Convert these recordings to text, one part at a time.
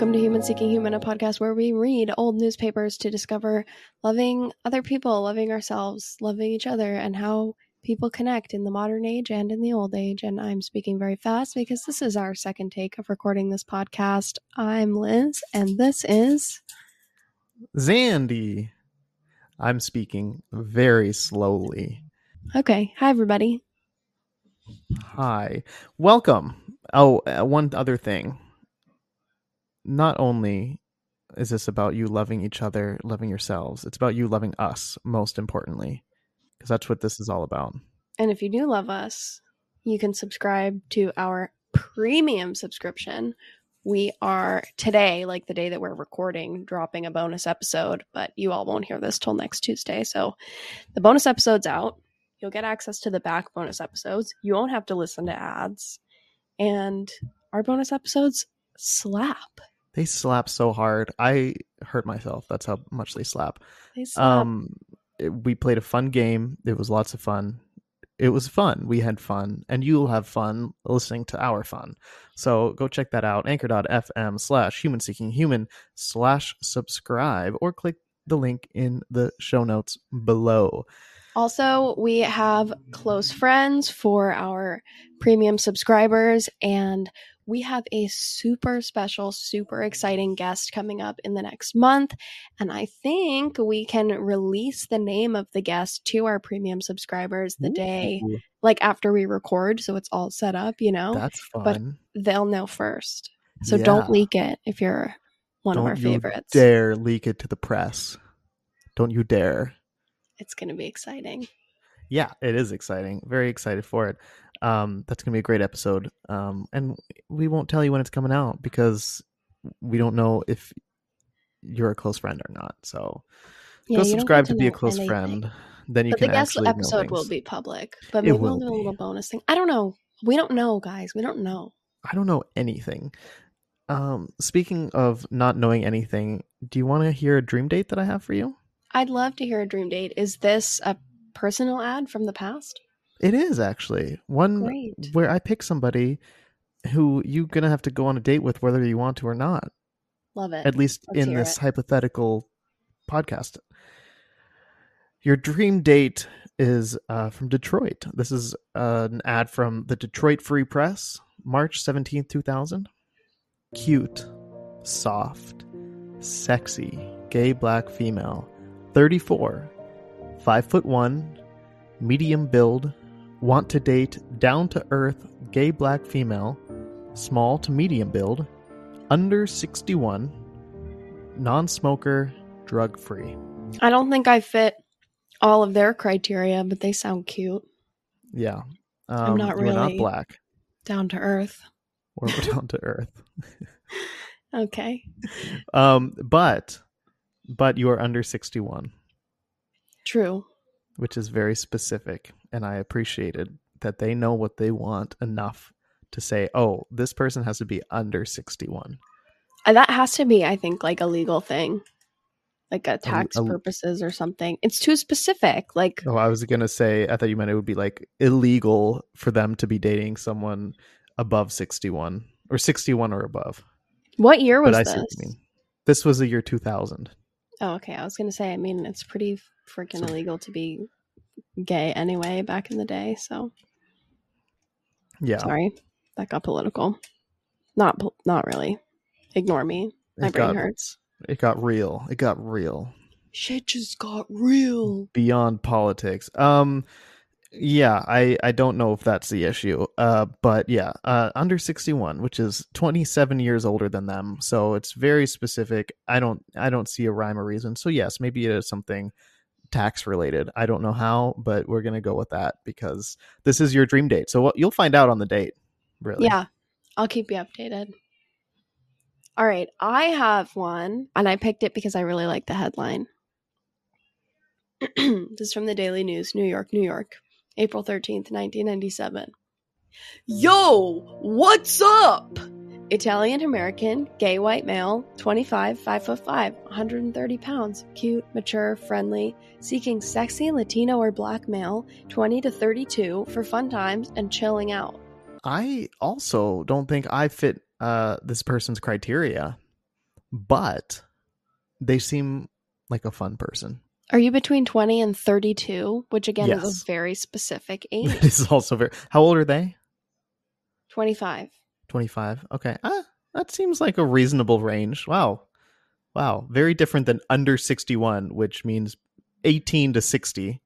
welcome to Human Seeking Human, a podcast where we read old newspapers to discover loving other people, loving ourselves, loving each other, and how people connect in the modern age and in the old age. And I'm speaking very fast because this is our second take of recording this podcast. I'm Liz, and this is Zandy. I'm speaking very slowly. okay. Hi, everybody. Hi. Welcome. Oh, uh, one other thing. Not only is this about you loving each other, loving yourselves, it's about you loving us, most importantly, because that's what this is all about. And if you do love us, you can subscribe to our premium subscription. We are today, like the day that we're recording, dropping a bonus episode, but you all won't hear this till next Tuesday. So the bonus episode's out. You'll get access to the back bonus episodes. You won't have to listen to ads. And our bonus episodes slap. They slap so hard. I hurt myself. That's how much they slap. They slap. Um, it- we played a fun game. It was lots of fun. It was fun. We had fun, and you'll have fun listening to our fun. So go check that out. Anchor.fm slash human seeking human slash subscribe, or click the link in the show notes below. Also, we have close friends for our premium subscribers, and we have a super special, super exciting guest coming up in the next month. And I think we can release the name of the guest to our premium subscribers the day, like after we record. So it's all set up, you know? That's but. They'll know first. So Yeah. don't leak it if you're one Don't of our you favorites. Dare leak it to the press. Don't you dare. It's going to be exciting. yeah it is exciting very excited for it um that's gonna be a great episode. Um and we won't tell you when it's coming out because we don't know if you're a close friend or not. So Yeah, go subscribe get to be a close anything. friend. Then you but the can guest actually know episode will be public but maybe we'll do a little bonus thing. I don't know. We don't know guys. We don't know. I don't know anything. Um speaking of not knowing anything do you want to hear a dream date that i have for you? I'd love to hear a dream date. Is this a personal ad from the past it is actually one Great. where i pick somebody who you're gonna have to go on a date with whether you want to or not love it at least Let's in this it. hypothetical podcast. Your dream date is uh, from Detroit. This is uh, an ad from the Detroit Free Press, March 17th, 2000. Cute, soft, sexy, gay black female, 34, 5 foot 1, medium build, want to date, down to earth, gay black female, small to medium build, under 61, non smoker, drug free. i don't think i fit all of their criteria but they sound cute Yeah. Um, not We're not really- black. down to earth We're down to earth. okay Um, but, but you are under 61, true which is very specific. And I appreciated that they know what they want enough to say, oh, this person has to be under 61. Uh, that has to be i think like a legal thing like a tax a- purposes or something it's too specific like Oh, I was going to say, I thought you meant it would be like illegal for them to be dating someone above 61 or 61 or above. what year was this see what you mean. This was the year 2000. Oh okay i was gonna say i mean it's pretty freaking So- illegal to be gay anyway back in the day so Yeah. Sorry, that got political. Not not really. Ignore me. My it brain got, hurts. It got real. It got real. Shit just got real. Beyond politics. Um yeah, I I don't know if that's the issue. Uh but yeah, uh under 61, which is 27 years older than them. So it's very specific. I don't I don't see a rhyme or reason. So yes, maybe it is something tax related. I don't know how, but we're going to go with that because this is your dream date. So what you'll find out on the date. Really. Yeah, I'll keep you updated. All right, I have one, and I picked it because I really like the headline. this is from the Daily News, New York, New York, April 13th, 1997. Yo, what's up? Italian American, gay white male, 25, 5 foot 5, 130 pounds, cute, mature, friendly, seeking sexy Latino or black male, 20 to 32, for fun times and chilling out. I also don't think I fit uh this person's criteria. but they seem like a fun person. Are you between 20 and 32, which again is a very specific age? It is also very. How old are they? 25. 25. Okay. Ah, that seems like a reasonable range. Wow. Wow. Very different than under 61, which means 18 to 60.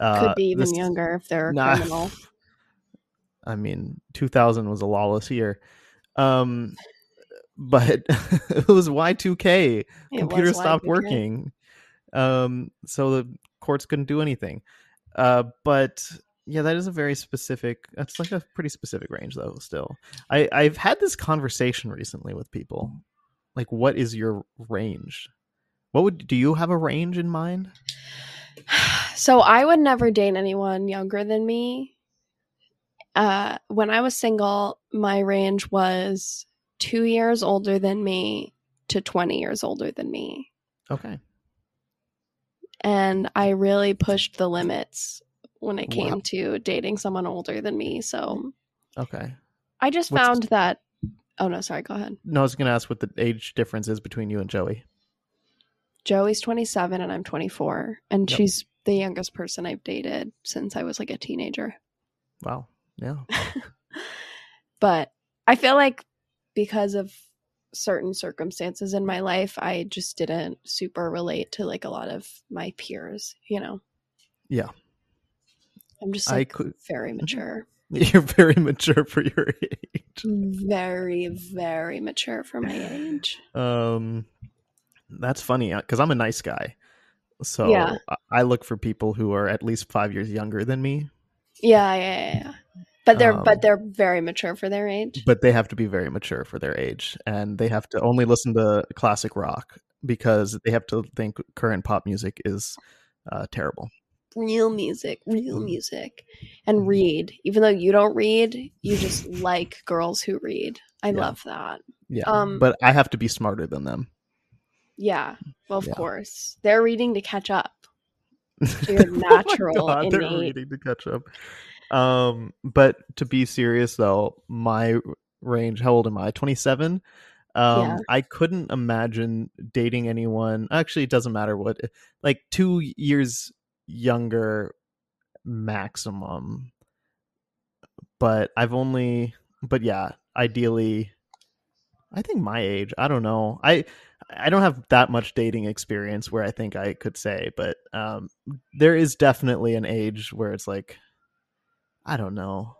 Uh, Could be even this- younger if they're a Nah. criminal. I mean, 2000 was a lawless year. Um, but it was Y2K. It Computers was stopped Y2K. working. Um, so the courts couldn't do anything. Uh, but yeah, that is a very specific. That's like a pretty specific range, though. Still, I I've had this conversation recently with people. Like, what is your range? What would do you have a range in mind? So I would never date anyone younger than me. Uh, when I was single, my range was two years older than me to 20 years older than me. Okay, And I really pushed the limits when it came Wow. to dating someone older than me. So okay. I just What's- found that. Oh, no, sorry, go ahead. No, I was gonna ask what the age difference is between you and Joey. Joey's 27 and I'm 24. And Yep. she's the youngest person I've dated since I was like a teenager. Wow. Yeah. but I feel like because of certain circumstances in my life, I just didn't super relate to like a lot of my peers, you know? Yeah. I'm just I like could- very mature. You're very mature for your age. Very, very mature for my age. Um, that's funny because I'm a nice guy, so Yeah. I- I look for people who are at least five years younger than me, Yeah, yeah, yeah. But they're Um, but they're very mature for their age. but they have to be very mature for their age, and they have to only listen to classic rock because they have to think current pop music is uh, terrible. Real music, real Mm. music. And read. Even though you don't read, you just like girls who read. I Yeah. love that. Yeah, Um, but I have to be smarter than them. Yeah. Well, of Yeah. course. They're reading to catch up. your Oh natural, God, they're reading to catch up. Um, but to be serious though, my range. How old am I? Twenty seven. Um, Yeah. I couldn't imagine dating anyone. Actually, it doesn't matter what. Like two years younger, maximum. But I've only. But yeah, ideally, I think my age. I don't know. I I don't have that much dating experience where I think I could say, but um, there is definitely an age where it's like, I don't know,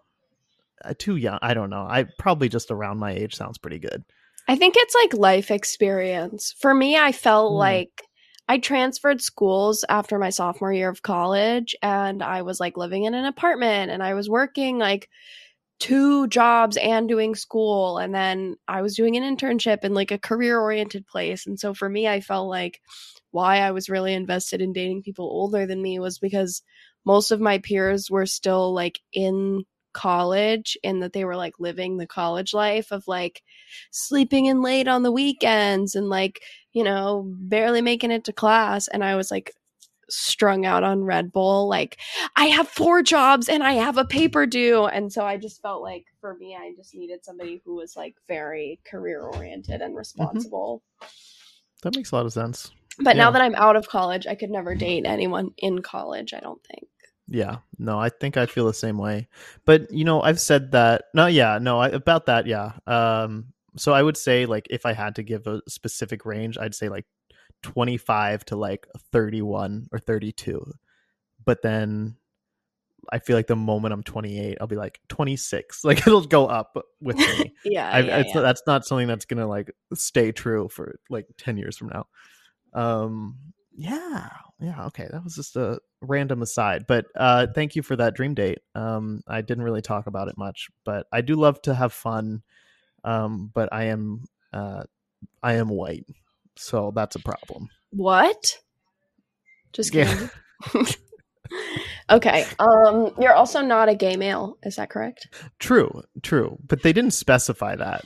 uh, too young. I don't know. I probably just around my age sounds pretty good. I think it's like life experience. For me, I felt Mm. like I transferred schools after my sophomore year of college and I was like living in an apartment and I was working like two jobs and doing school and then I was doing an internship in like a career oriented place and so for me I felt like why I was really invested in dating people older than me was because most of my peers were still like in college and that they were like living the college life of like sleeping in late on the weekends and like you know barely making it to class and I was like strung out on Red Bull. Like, I have four jobs and I have a paper due. And so I just felt like for me, I just needed somebody who was like very career oriented and mm-hmm. responsible. That makes a lot of sense. But Yeah. now that I'm out of college, I could never date anyone in college, I don't think. Yeah, no, I think I feel the same way. But you know, I've said that. No, yeah, no, I, about that, yeah. Um, so I would say like if I had to give a specific range, I'd say like 25 to like 31 or 32. But then I feel like the moment I'm 28, I'll be like 26. Like it'll go up with me. Yeah. I, yeah, it's, yeah. That's not something that's gonna like stay true for like 10 years from now. Um, yeah, yeah, okay. That was just a random aside, but uh, thank you for that dream date. Um, I didn't really talk about it much, but I do love to have fun. Um, but I am uh, I am white, so that's a problem. What? Just Yeah. kidding. okay. Um, you're also not a gay male, is that correct? True, true, but they didn't specify that.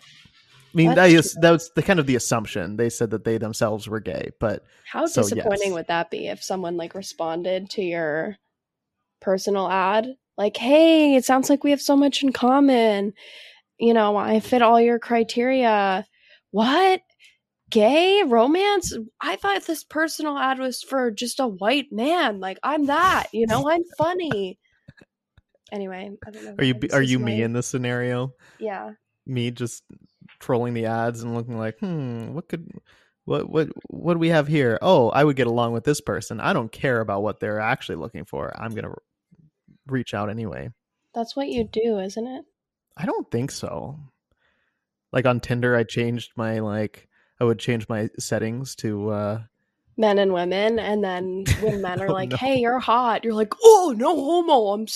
I mean, That's that true. is was the kind of the assumption. They said that they themselves were gay, but How So, disappointing yes. would that be if someone like responded to your personal ad like, "Hey, it sounds like we have so much in common. You know, I fit all your criteria." What? gay romance. I thought this personal ad was for just a white man. Like I'm that, you know, I'm funny. Anyway, I don't know. Are you are you me in this scenario? Yeah. Me just trolling the ads and looking like, hmm, what could what what what do we have here? Oh, I would get along with this person. I don't care about what they're actually looking for. I'm gonna reach out anyway. That's what you do, isn't it? I don't think so. Like on Tinder, I changed my like I would change my settings to uh Men and women, and then when men are Oh, like, no. "Hey, you're hot," you're like, "Oh, no homo. I'm.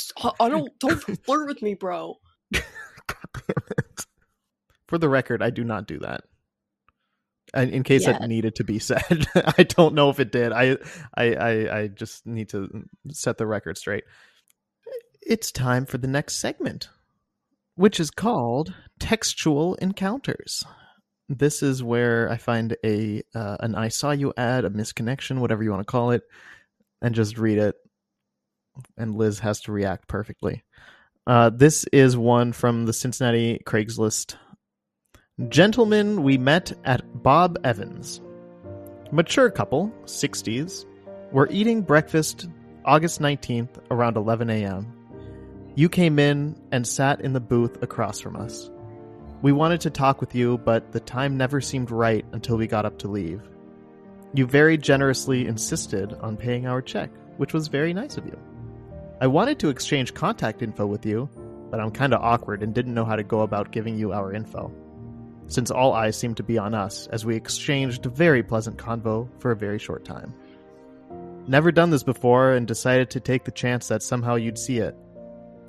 I don't. Don't flirt with me, bro." God damn it. For the record, I do not do that. And in case Yet. that needed to be said, I don't know if it did. I, I, I, I just need to set the record straight. It's time for the next segment, which is called textual encounters. This is where I find a uh, an I saw you ad, a misconnection, whatever you want to call it, and just read it. And Liz has to react perfectly. Uh, this is one from the Cincinnati Craigslist. Gentlemen, we met at Bob Evans. Mature couple, 60s, were eating breakfast August 19th around 11 a.m. You came in and sat in the booth across from us. We wanted to talk with you, but the time never seemed right until we got up to leave. You very generously insisted on paying our check, which was very nice of you. I wanted to exchange contact info with you, but I'm kind of awkward and didn't know how to go about giving you our info. Since all eyes seemed to be on us as we exchanged a very pleasant convo for a very short time. Never done this before and decided to take the chance that somehow you'd see it.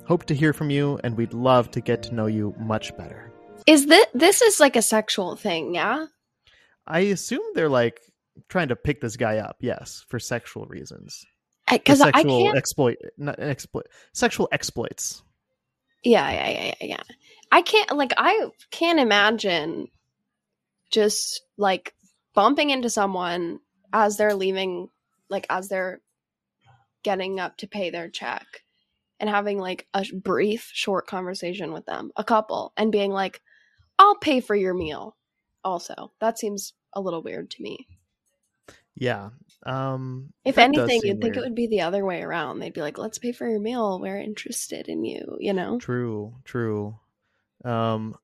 Hope to hear from you and we'd love to get to know you much better. Is this this is like a sexual thing? Yeah. I assume they're like trying to pick this guy up, yes, for sexual reasons. Because I sexual can't. exploit, not exploit, sexual exploits. Yeah, yeah, yeah, yeah, yeah. I can't. Like, I can't imagine just like bumping into someone as they're leaving, like as they're getting up to pay their check, and having like a brief, short conversation with them, a couple, and being like, "I'll pay for your meal." Also, that seems a little weird to me. Yeah. Um If anything, you'd think it would be the other way around. They'd be like, "Let's pay for your meal. We're interested in you." You know? True, true. Um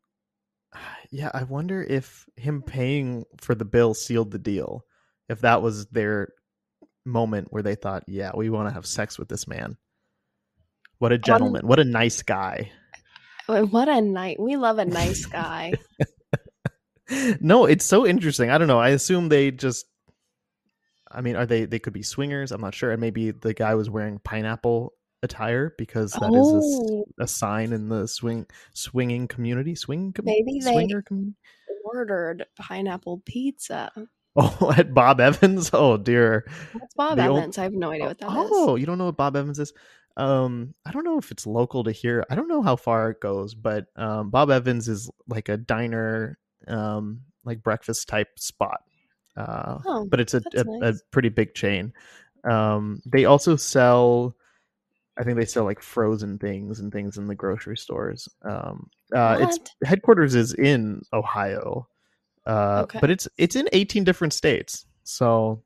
yeah, I wonder if him hmm. paying for the bill sealed the deal. If that was their moment where they thought, "Yeah, we want to have sex with this man." What a um, gentleman. What a nice guy. Uh, what a night. We love a nice guy. no, it's so interesting. I don't know. I assume they just I mean, are they they could be swingers? I'm not sure. And maybe the guy was wearing pineapple attire because that is a Oh. a, sign in the swing swinging community, swing com- Maybe they- swinger community. Ordered pineapple pizza. Oh, at Bob Evans. Oh dear. What's Bob The Evans? I have no idea what that is. oh, you don't know what Bob Evans is? Um, I don't know if it's local to here. I don't know how far it goes, but um, Bob Evans is like a diner, um, like breakfast type spot. Uh, Oh, but it's a, that's a, a pretty big chain. Um, they also sell, I think they sell like frozen things and things in the grocery stores. Um, uh, its headquarters is in Ohio, uh, Okay. but it's it's in 18 different states. So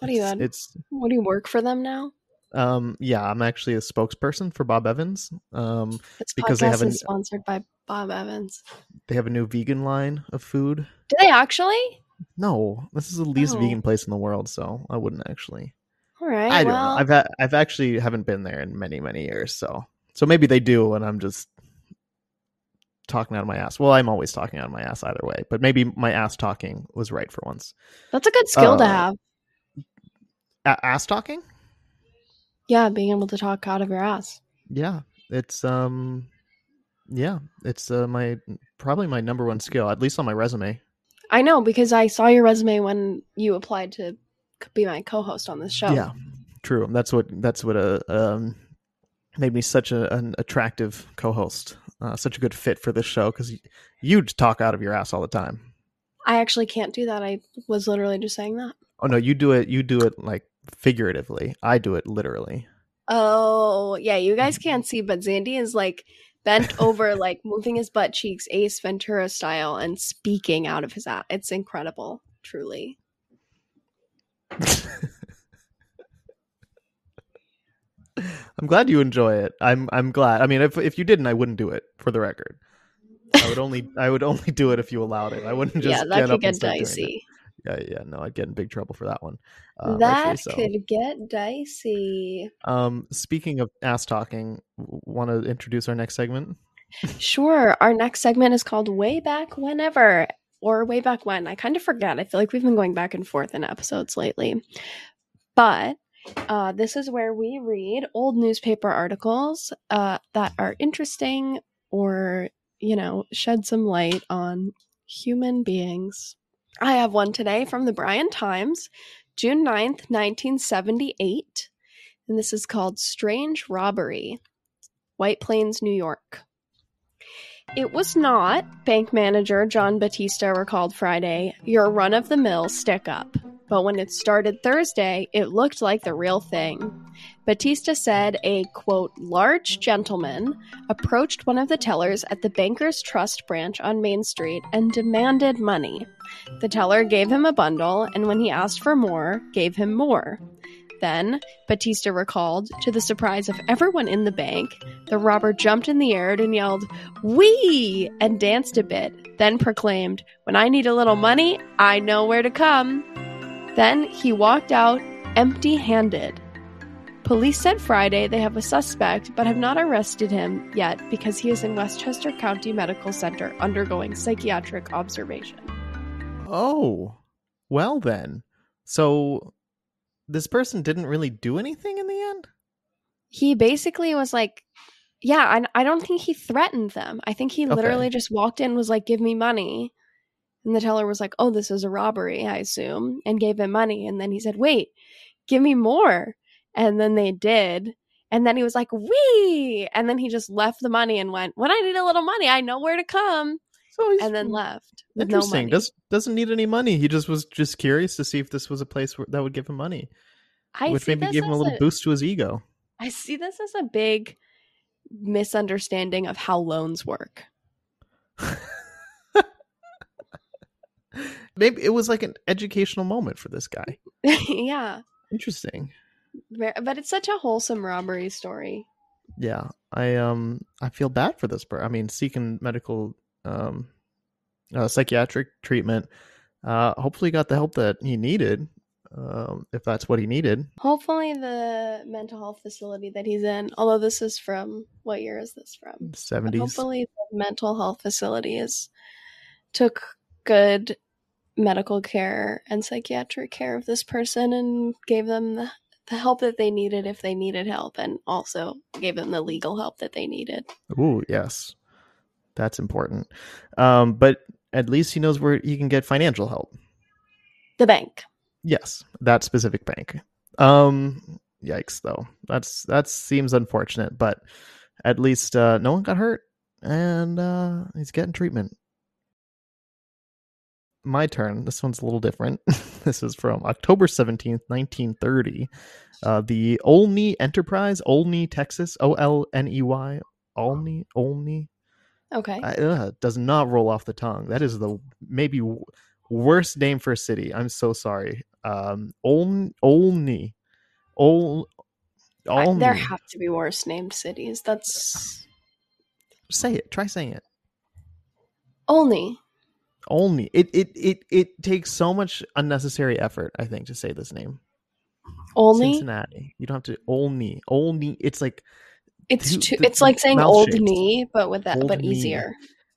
What do you it's, it's What do you work for them now? um yeah, I'm actually a spokesperson for Bob Evans. Um This Because podcast they have a- is sponsored by Bob Evans. they have a new vegan line of food. Do they actually? No, this is the least Oh. vegan place in the world, so I wouldn't actually. All right. I don't well, know. I've ha- I've actually haven't been there in many many years, so so maybe they do, and I'm just talking out of my ass. Well, I'm always talking out of my ass either way, but maybe my ass talking was right for once. that's a good skill to uh, have. A- ass talking? Yeah, being able to talk out of your ass. Yeah, it's um, yeah, it's uh, my probably my number one skill, at least on my resume. I know because I saw your resume when you applied to c- be my co-host on this show. Yeah, true. That's what that's what uh, um made me such a, an attractive co-host, uh, such a good fit for this show because you talk out of your ass all the time. I actually can't do that. I was literally just saying that. Oh no, you do it. You do it like figuratively. I do it literally. Oh, yeah, you guys can't see, but Zandy is like bent over, like moving his butt cheeks, Ace Ventura style, and speaking out of his ass. It's incredible, truly. I'm glad you enjoy it. I'm I'm glad. I mean, if if you didn't, I wouldn't do it. For the record, I would only I would only do it if you allowed it. I wouldn't just yeah, that get could get and start doing it. dicey. Yeah, yeah, no, I'd get in big trouble for that one. Uh, that so. could get dicey. Um, speaking of ass talking, want to introduce our next segment? Sure. Our next segment is called Way Back Whenever or Way Back When. I kind of forget. I feel like we've been going back and forth in episodes lately. But uh, this is where we read old newspaper articles uh, that are interesting or, you know, shed some light on human beings. I have one today from the Bryan Times, June 9th, 1978. And this is called Strange Robbery, White Plains, New York. It was not, bank manager John Batista recalled Friday, your run of the mill stick up. But when it started Thursday, it looked like the real thing. Batista said a quote, large gentleman approached one of the tellers at the Bankers Trust branch on Main Street and demanded money. The teller gave him a bundle, and when he asked for more, gave him more. Then, Batista recalled, to the surprise of everyone in the bank, the robber jumped in the air and yelled, Wee! and danced a bit, then proclaimed, When I need a little money, I know where to come. Then he walked out empty handed. Police said Friday they have a suspect but have not arrested him yet because he is in Westchester County Medical Center undergoing psychiatric observation. Oh, well then. So this person didn't really do anything in the end. He basically was like, Yeah, I, I don't think he threatened them. I think he literally just walked in, was like, Give me money. And the teller was like, Oh, this is a robbery, I assume, and gave him money. And then he said, Wait, give me more. And then they did. And then he was like, Wee! And then he just left the money and went, When I need a little money, I know where to come. So And then left with no interesting. money. Does doesn't need any money. He just was just curious to see if this was a place where, that would give him money, I which maybe give him a little boost to his ego. I see this as a big misunderstanding of how loans work. maybe it was like an educational moment for this guy. yeah. Interesting. But it's such a wholesome robbery story. Yeah, I um I feel bad for this person. I mean, seeking medical um uh, psychiatric treatment. Uh, hopefully, got the help that he needed. Um, if that's what he needed. Hopefully, the mental health facility that he's in, although this is from what year is this from? Seventies. hopefully, the mental health facility is took good medical care and psychiatric care of this person and gave them the, the help that they needed if they needed help, and also gave them the legal help that they needed. Ooh, yes, that's important. Um, but at least he knows where he can get financial help. The bank. Yes, that specific bank. Um, yikes, though. That's that seems unfortunate, but at least uh, no one got hurt, and uh, he's getting treatment. My turn. This one's a little different. this is from October seventeenth, nineteen thirty. Uh, the Olney Enterprise, Olney, Texas, O L N E Y, Olney, Olney. Okay. I, uh, does not roll off the tongue. That is the maybe w- worst name for a city. I'm so sorry. Um, Olney, Olney, Ol, I- there have to be worse named cities. That's Say it. Try saying it. only. Olney. It it it it takes so much unnecessary effort. I think to say this name. Only. Cincinnati. You don't have to Olney. Olney. It's like It's too, the- it's like saying old shapes. knee, but with that, Old but easier.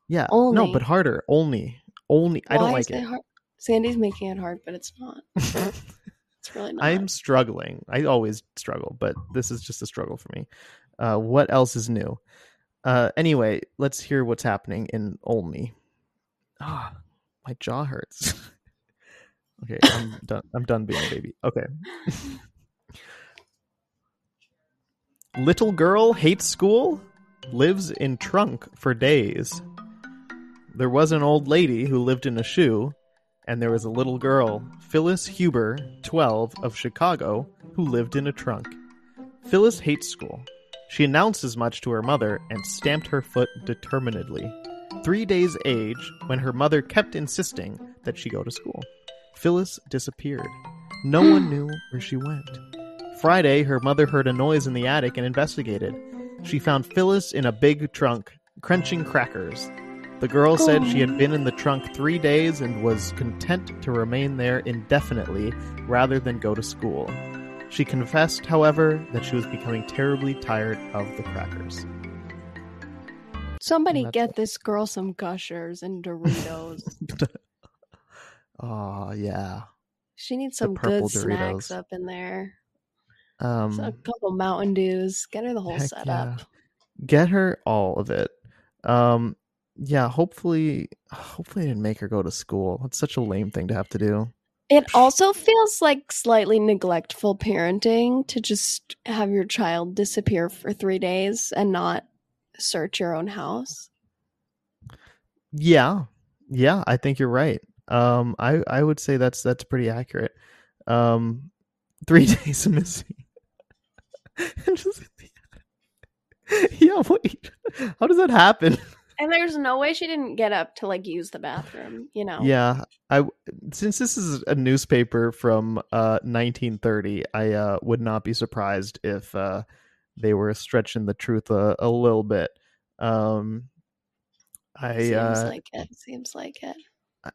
yeah. Only. No, but harder. Only. Olney. I don't like it. hard? Zandy's making it hard, but it's not. It's really not. I'm struggling. I always struggle, but this is just a struggle for me. Uh, what else is new? Uh, anyway, let's hear what's happening in Olney. Ah, my jaw hurts. okay, I'm done. I'm done being a baby. Okay. Little girl hates school, lives in trunk for days. There was an old lady who lived in a shoe, and there was a little girl, Phyllis Huber, 12, of Chicago, who lived in a trunk. Phyllis hates school. She announced as much to her mother and stamped her foot determinedly. Three days age, when her mother kept insisting that she go to school, Phyllis disappeared. No one knew where she went. Friday, her mother heard a noise in the attic and investigated. She found Phyllis in a big trunk, crunching crackers. The girl said she had been in the trunk three days and was content to remain there indefinitely rather than go to school. She confessed, however, that she was becoming terribly tired of the crackers. Somebody get this girl some gushers and Doritos. oh yeah. she needs some good snacks Doritos. up in there. Um, So a couple Mountain Dews. Get her the whole setup. yeah. Get her all of it. Um, yeah. Hopefully, hopefully, I didn't make her go to school. It's such a lame thing to have to do. It also feels like slightly neglectful parenting to just have your child disappear for three days and not search your own house. Yeah, yeah. I think you're right. Um, I I would say that's that's pretty accurate. Um, three days missing. Yeah. Wait. How does that happen? And there's no way she didn't get up to like use the bathroom, you know? Yeah, I since this is a newspaper from uh 1930, I uh would not be surprised if uh they were stretching the truth a, a little bit. Um I Seems uh like it. Seems like it.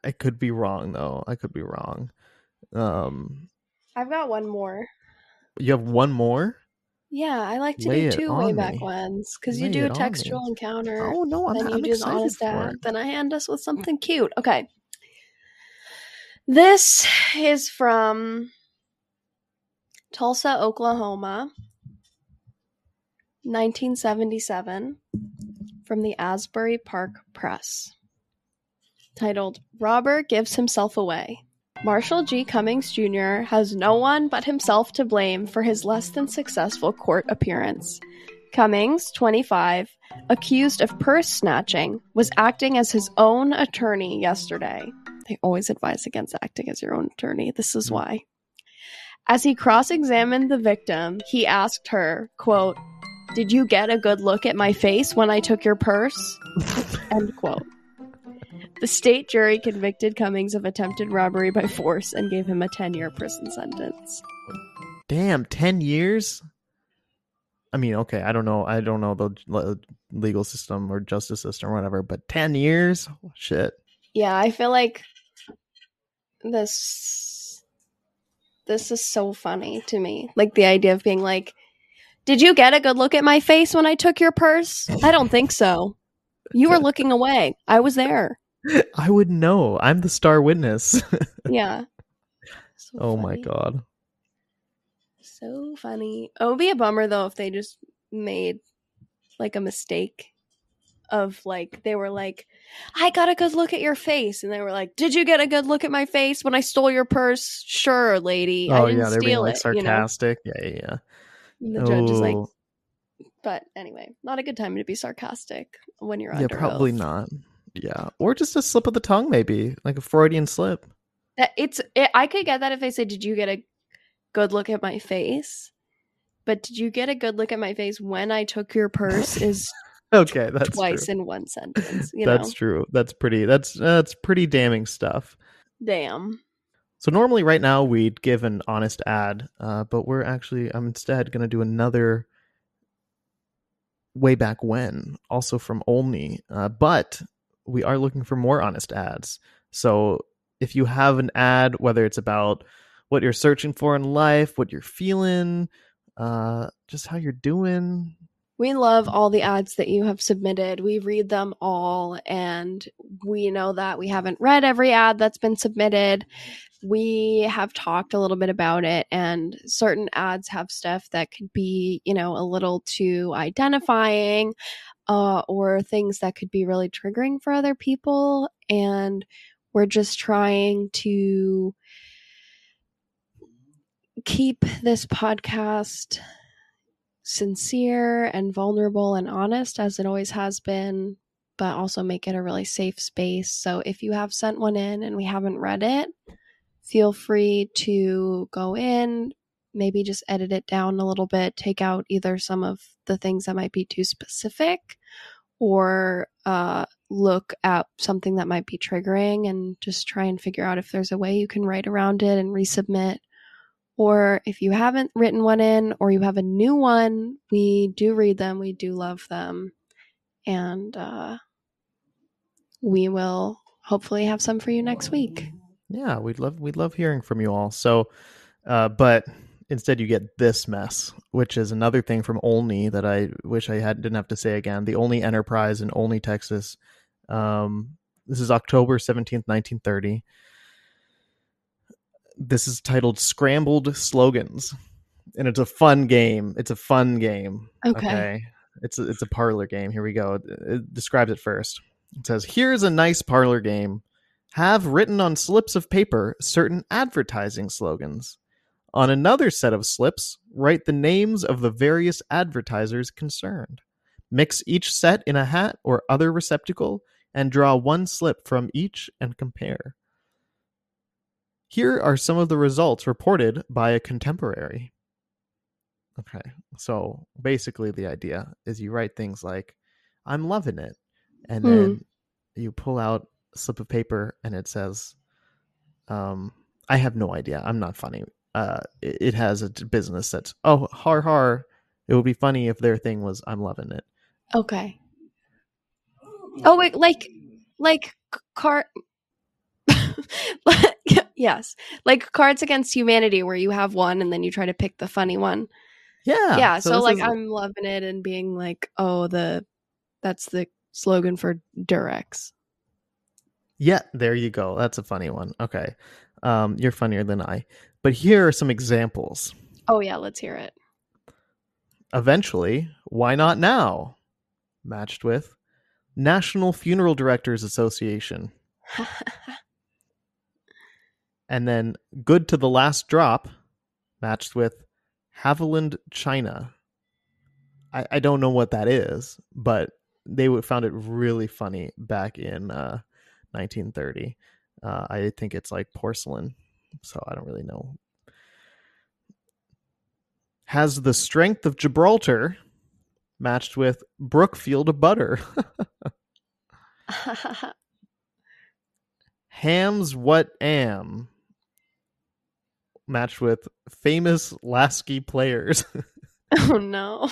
I could be wrong though. I could be wrong. Um I've got one more. you have one more? Yeah, I like to Lay do it two on way back me. ones because you Lay do a it on me. textual encounter. Oh no, I'm, then you I'm do an excited honest for ad. it. Then I end us with mm. something cute. Okay. This is from Tulsa, Oklahoma, 1977, from the Asbury Park Press. Titled Robber Gives Himself Away. Marshall G. Cummings Jr. has no one but himself to blame for his less than successful court appearance. Cummings, 25, accused of purse snatching, was acting as his own attorney yesterday. They always advise against acting as your own attorney. This is why. As he cross-examined the victim, he asked her, quote, "Did you get a good look at my face when I took your purse?" End quote. The state jury convicted Cummings of attempted robbery by force and gave him a 10-year prison sentence. Damn, 10 years? I mean, okay, I don't know. I don't know the legal system or justice system or whatever, but 10 years? Oh, shit. Yeah, I feel like this this is so funny to me. Like the idea of being like, "Did you get a good look at my face when I took your purse?" I don't think so. You were looking away. I was there. I would know. I'm the star witness. Yeah. So oh my god. So funny. It would be a bummer though if they just made like a mistake of like they were like, I got a good look at your face, and they were like, Did you get a good look at my face when I stole your purse? Sure, lady. I Oh didn't yeah, they're being steal like it. You know? sarcastic. Yeah, yeah, yeah. The judge is like, Oh, but anyway, not a good time to be sarcastic when you're yeah, under Yeah, probably oath. not. Yeah, or just a slip of the tongue, maybe like a Freudian slip. That it's it, I could get that if they said, "Did you get a good look at my face?" But did you get a good look at my face when I took your purse? Is Okay, that's twice true. in one sentence. You that's know, true. That's pretty. That's that's pretty damning stuff. damn. So normally, right now, we'd give an honest ad, uh, but we're actually I'm instead going to do another way back when, also from Olney. Uh, but we are looking for more honest ads. So if you have an ad, whether it's about what you're searching for in life, what you're feeling, uh, just how you're doing, We love all the ads that you have submitted. We read them all, and we know that we haven't read every ad that's been submitted. We have talked a little bit about it, and certain ads have stuff that could be, you know, a little too identifying, uh, or things that could be really triggering for other people. And we're just trying to keep this podcast sincere and vulnerable and honest as it always has been, but also make it a really safe space. So if you have sent one in and we haven't read it, feel free to go in, maybe just edit it down a little bit, take out either some of the things that might be too specific or uh, look at something that might be triggering and just try and figure out if there's a way you can write around it and resubmit. Or if you haven't written one in or you have a new one, we do read them, we do love them. And uh, we will hopefully have some for you next week. Yeah, we'd love we'd love hearing from you all. So, uh, but instead you get this mess, which is another thing from Olney that I wish I had didn't have to say again. The Olney Enterprise in Olney, Texas. Um, this is October seventeenth, nineteen thirty. This is titled "Scrambled Slogans," and it's a fun game. It's a fun game. Okay. okay? It's a, it's a parlor game. Here we go. It, it describes it first. It says, "Here's a nice parlor game." have written on slips of paper certain advertising slogans. On another set of slips, write the names of the various advertisers concerned. Mix each set in a hat or other receptacle and draw one slip from each and compare. Here are some of the results reported by a contemporary. Okay, so basically the idea is you write things like, I'm loving it. And Hmm. then you pull out a slip of paper and it says, um, I have no idea. I'm not funny. Uh, it, it has a business that's, oh, har har. It would be funny if their thing was, I'm loving it. Okay. Oh wait, like like c- card Yes. Like Cards Against Humanity where you have one and then you try to pick the funny one. Yeah. yeah, so, this like is- I'm loving it and being like, "Oh, the that's the slogan for Durex." Yeah, there you go. That's a funny one. Okay. Um, you're funnier than I. But here are some examples. Oh yeah, let's hear it. Eventually, why not now? Matched with National Funeral Directors Association. And then Good to the Last Drop, matched with Haviland China. I, I don't know what that is, but they found it really funny back in uh, 1930. Uh, I think it's like porcelain, so I don't really know. Has the strength of Gibraltar, matched with Brookfield butter. Hams what am, matched with famous Lasky players. oh no.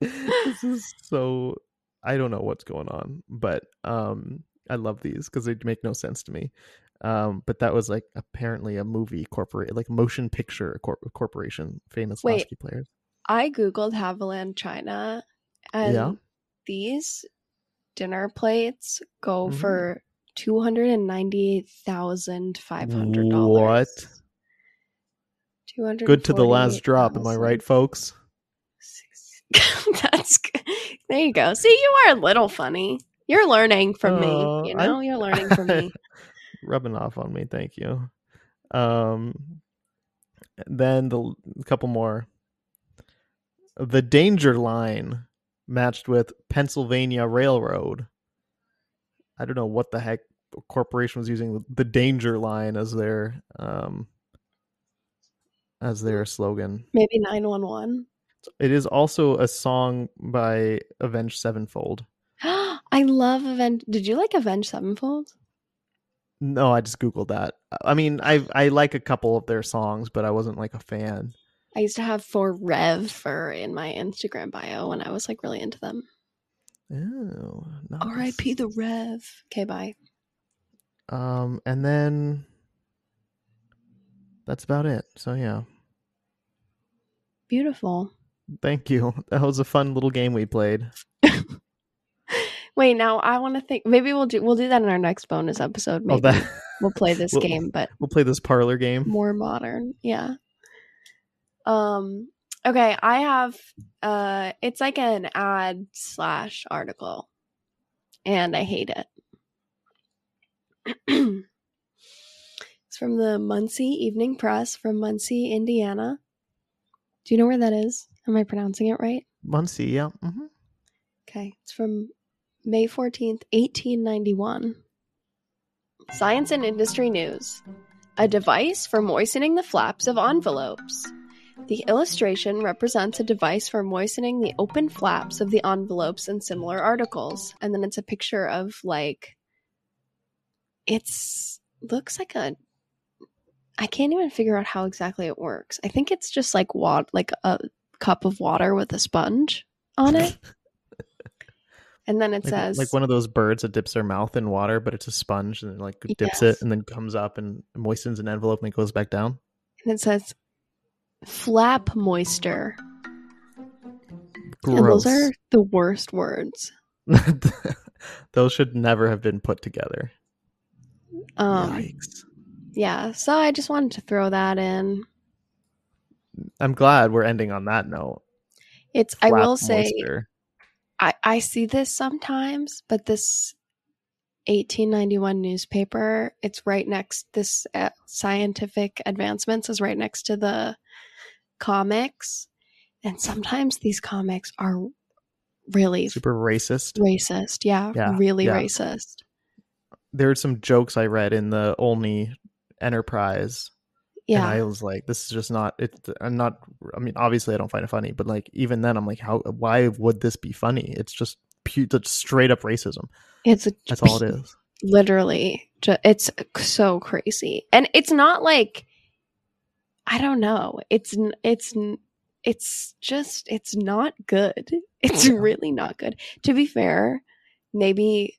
this is so I don't know what's going on, but um I love these because they make no sense to me. Um, but that was like apparently a movie corporate, like motion picture cor- corporation, famous Wait. Lasky players. I googled Haviland China and Yeah. these dinner plates go Mhm. for two hundred and ninety eight thousand five hundred What? dollars. Hundred Good to the last drop. Am I right, folks? That's good. There you go. See, you are a little funny. You're learning from Oh, me. You I- know, you're learning from me. Rubbing off on me, thank you. Um, then the a couple more. The Danger Line matched with Pennsylvania Railroad. I don't know what the heck corporation was using the Danger Line as their um as their slogan. Maybe nine one one. It is also a song by Avenged Sevenfold. I love Avenge. Did you like Avenged Sevenfold? No, I just googled that. I mean, I I like a couple of their songs, but I wasn't like a fan. I used to have for Rev for in my Instagram bio when I was like really into them. Oh, nice. R.I.P. the Rev. Okay, bye. Um, and then that's about it. So yeah, Beautiful. thank you. That was a fun little game we played. Wait, now I want to think. Maybe we'll do we'll do that in our next bonus episode. Maybe Oh, that we'll play this We'll- game, but we'll play this parlor game. more modern. Yeah. Um. Okay, I have. Uh, it's like an ad slash article, and I hate it. from the Muncie Evening Press from Muncie, Indiana. Do you know where that is? Am I pronouncing it right? Muncie, yeah. hmm Okay, it's from May 14th, 1891. Science and Industry News A device for moistening the flaps of envelopes. The illustration represents a device for moistening the open flaps of the envelopes and similar articles. And then it's a picture of like it's looks like a I can't even figure out how exactly it works. I think it's just like wat like a cup of water with a sponge on it. and then it like, says like one of those birds that dips their mouth in water, but it's a sponge and it like dips Yes. it and then comes up and moistens an envelope and it goes back down. and it says flap moisture. And Gross. those are the worst words. those should never have been put together. Um Yikes. Yeah, so I just wanted to throw that in. I'm glad we're ending on that note. It's I will say moisture. I, I see this sometimes, but this 1891 newspaper, it's right next, this uh, scientific advancements is right next to the comics. And sometimes these comics are really super racist. racist. Yeah, Yeah, really yeah. racist. There are some jokes I read in the Olney Enterprise Yeah. And I was like, this is just not. It. I'm not. I mean, obviously, I don't find it funny, but like, even then, I'm like, how? Why would this be funny? It's just pu- just straight up racism. it's a, That's all it is. literally ju- it's so crazy and it's not like i don't know it's it's it's just it's not good it's Yeah. really not good to be fair maybe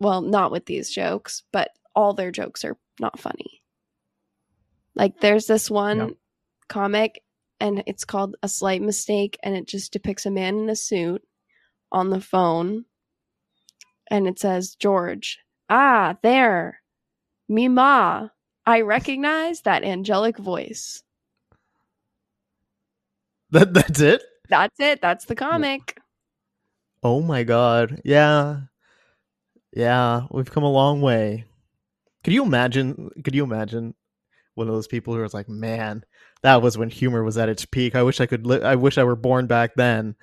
well not with these jokes but all their jokes are not funny like there's this one Yeah. comic and it's called a slight mistake and it just depicts a man in a suit on the phone and it says George. Ah, there. Mima. I recognize that angelic voice. That that's it. That's it. That's the comic. Oh my god. Yeah. Yeah, we've come a long way. Could you imagine could you imagine one of those people who was like, "Man, that was when humor was at its peak. I wish I could li- I wish I were born back then."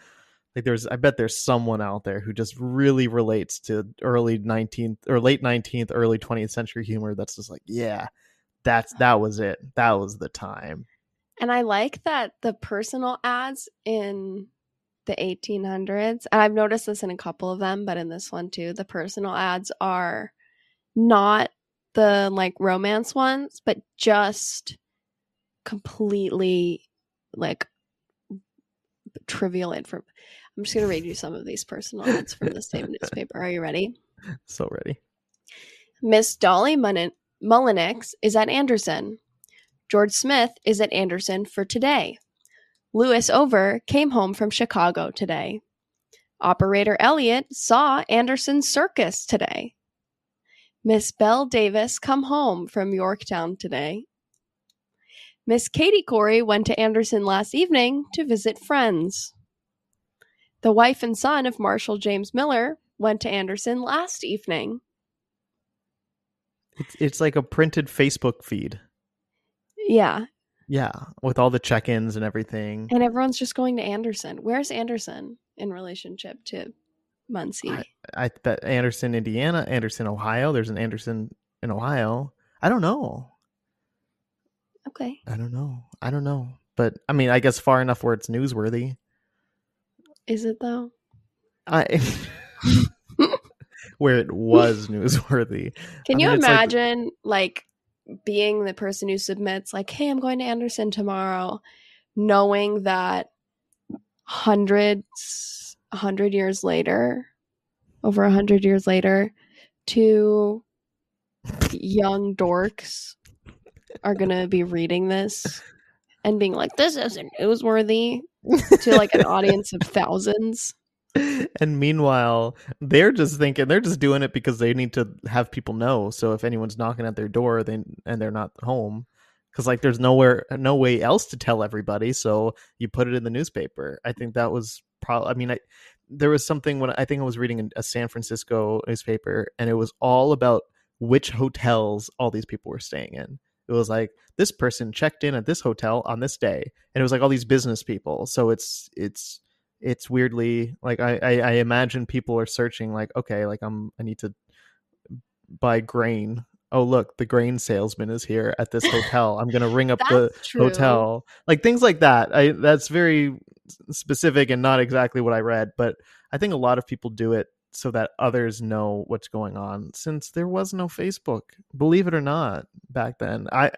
Like there's I bet there's someone out there who just really relates to early 19th or late 19th, early 20th century humor that's just like, "Yeah, that's that was it. That was the time." And I like that the personal ads in the 1800s, and I've noticed this in a couple of them, but in this one too, the personal ads are not the like romance ones, but just completely like trivial info. I'm just going to read you some of these personal ads from the same newspaper. Are you ready? So ready. Miss Dolly Mullen- Mullenix is at Anderson. George Smith is at Anderson for today. Louis Over came home from Chicago today. Operator Elliot saw Anderson Circus today. Miss Belle Davis come home from Yorktown today. Miss Katie Corey went to Anderson last evening to visit friends. The wife and son of Marshall James Miller went to Anderson last evening. It's it's like a printed Facebook feed. Yeah, Yeah, with all the check-ins and everything. and everyone's just going to Anderson. Where's Anderson in relationship to Muncie? I- I bet Anderson, Indiana, Anderson, Ohio. There's an Anderson in Ohio. I don't know. okay, I don't know. I don't know. But I mean, I guess far enough where it's newsworthy. is it though? I where it was newsworthy. Can I you mean, it's like- imagine like, being the person who submits like, "Hey, I'm going to Anderson tomorrow," knowing that hundreds, a hundred years later, over a hundred years later, two young dorks are gonna be reading this and being like, "This isn't newsworthy," to like an audience of thousands. and meanwhile, they're just thinking they're just doing it because they need to have people know. So if anyone's knocking at their door, then and they're not home, because like there's nowhere, no way else to tell everybody. So you put it in the newspaper. I think that was probably. I mean, I there was something when I think I was reading a San Francisco newspaper, and it was all about which hotels all these people were staying in. It was like this person checked in at this hotel on this day, and it was like all these business people. So it's it's it's weirdly like I, I I imagine people are searching like okay like I'm I need to buy grain oh look, the grain salesman is here at this hotel. I'm gonna ring up the true. hotel. Like things like that. I that's very specific and not exactly what I read, but I think a lot of people do it so that others know what's going on since there was no Facebook. Believe it or not, back then. I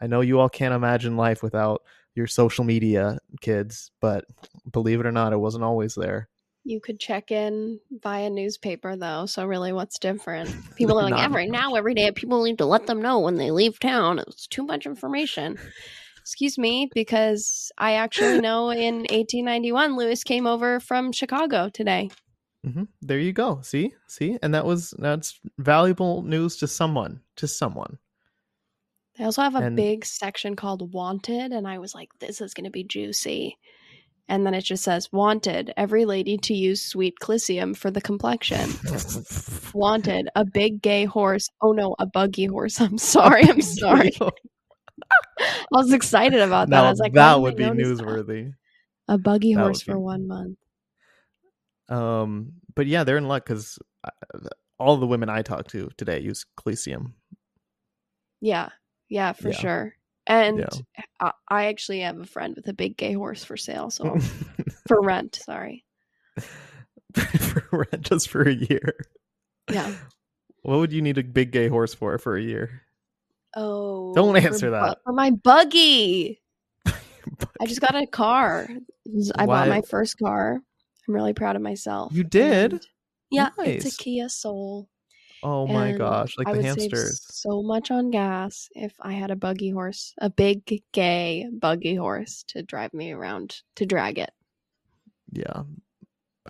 I know you all can't imagine life without your social media kids, but believe it or not, it wasn't always there. You could check in via newspaper though, so really what's different? People are like every now every day people need to let them know when they leave town. It's too much information. Excuse me, because I actually know in 1891 Lewis came over from Chicago today. hmm There you go. See, see, and that was that's valuable news to someone, to someone. They also have a And- big section called Wanted, and I was like, this is going to be juicy. And then it just says, Wanted, every lady to use sweet clisium for the complexion. Wanted, a big gay horse. Oh no, a buggy horse. I'm sorry. I'm sorry. I was excited about that. now I was like, that would be that? newsworthy. A buggy That horse would be- for one month. Um, but yeah, they're in luck because all the women I talked to today use Clesium. Yeah. Yeah, for Yeah. sure. And Yeah. I, I actually have a friend with a big gay horse for sale. So for rent, sorry. for rent just for a year. Yeah. What would you need a big gay horse for for a year? Oh, Don't answer that. For my buggy. I just got a car. I bought my first car. I'm really proud of myself. You did? And- yeah, it's a Kia Soul. Oh my and gosh, like I the hamsters. so much on gas if I had a buggy horse, a big gay buggy horse to drive me around to drag it. Yeah.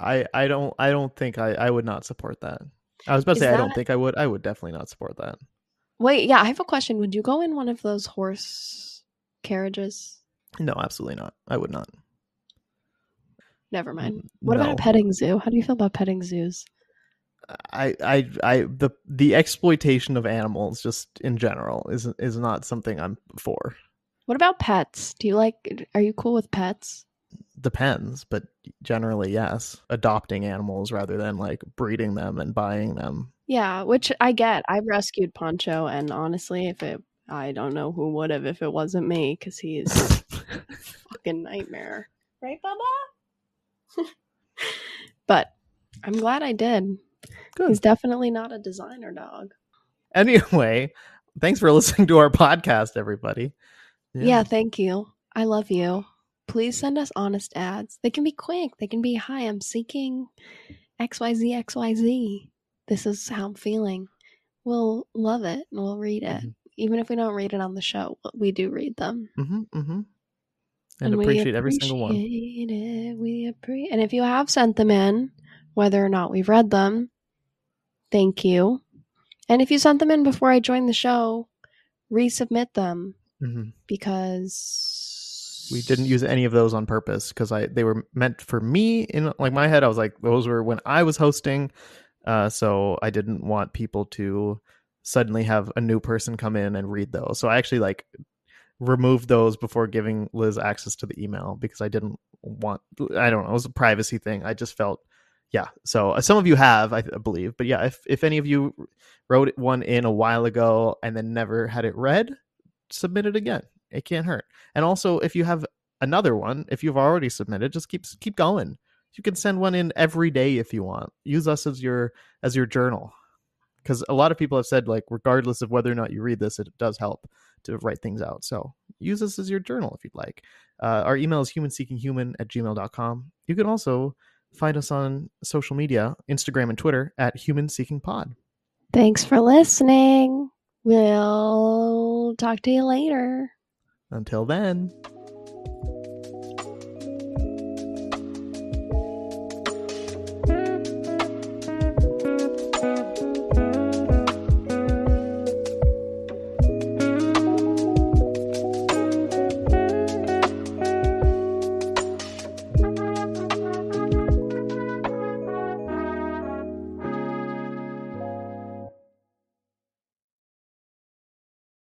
I I don't I don't think I I would not support that. I was about to Is say I don't think I would. I would definitely not support that. Wait, yeah, I have a question. Would you go in one of those horse carriages? No, absolutely not. I would not. Never mind. What about a petting zoo? How do you feel about petting zoos? I, I, I, the the exploitation of animals just in general is is not something I'm for. What about pets? Do you like are you cool with pets? Depends, but generally yes. Adopting animals rather than like breeding them and buying them. Yeah, which I get. I've rescued Poncho and honestly, if it I don't know who would have if it wasn't me cuz he's a fucking nightmare. Right, Bubba? but I'm glad I did. Good. He's definitely not a designer dog. Anyway, thanks for listening to our podcast, everybody. Yeah. thank you. I love you. Please send us honest ads. They can be quick. They can be, hi, I'm seeking XYZ, XYZ. This is how I'm feeling. We'll love it and we'll read it. Mhm. Even if we don't read it on the show, we do read them. Mm-hmm, mm-hmm. And, we appreciate every single one. it. We appreciate And if you have sent them in, whether or not we've read them, thank you. And if you sent them in before I joined the show, resubmit them hmm because We didn't use any of those on purpose because I they were meant for me in like my head. I was like those were when I was hosting, uh, so I didn't want people to suddenly have a new person come in and read those. So I actually like removed those before giving Liz access to the email because I didn't want. I don't know. It was a privacy thing. I just felt. Yeah, so uh, some of you have, I, th- believe, but yeah, if if any of you wrote one in a while ago and then never had it read, submit it again. It can't hurt. And also, if you have another one, if you've already submitted, just keep keep going. You can send one in every day if you want. Use us as your as your journal, because a lot of people have said like, regardless of whether or not you read this, it does help to write things out. So use this as your journal if you'd like. Uh, our email is humanseekinghuman at gmail.com. You can also find us on social media, Instagram and Twitter at Human Seeking Pod. Thanks for listening. We'll talk to you later. Until then.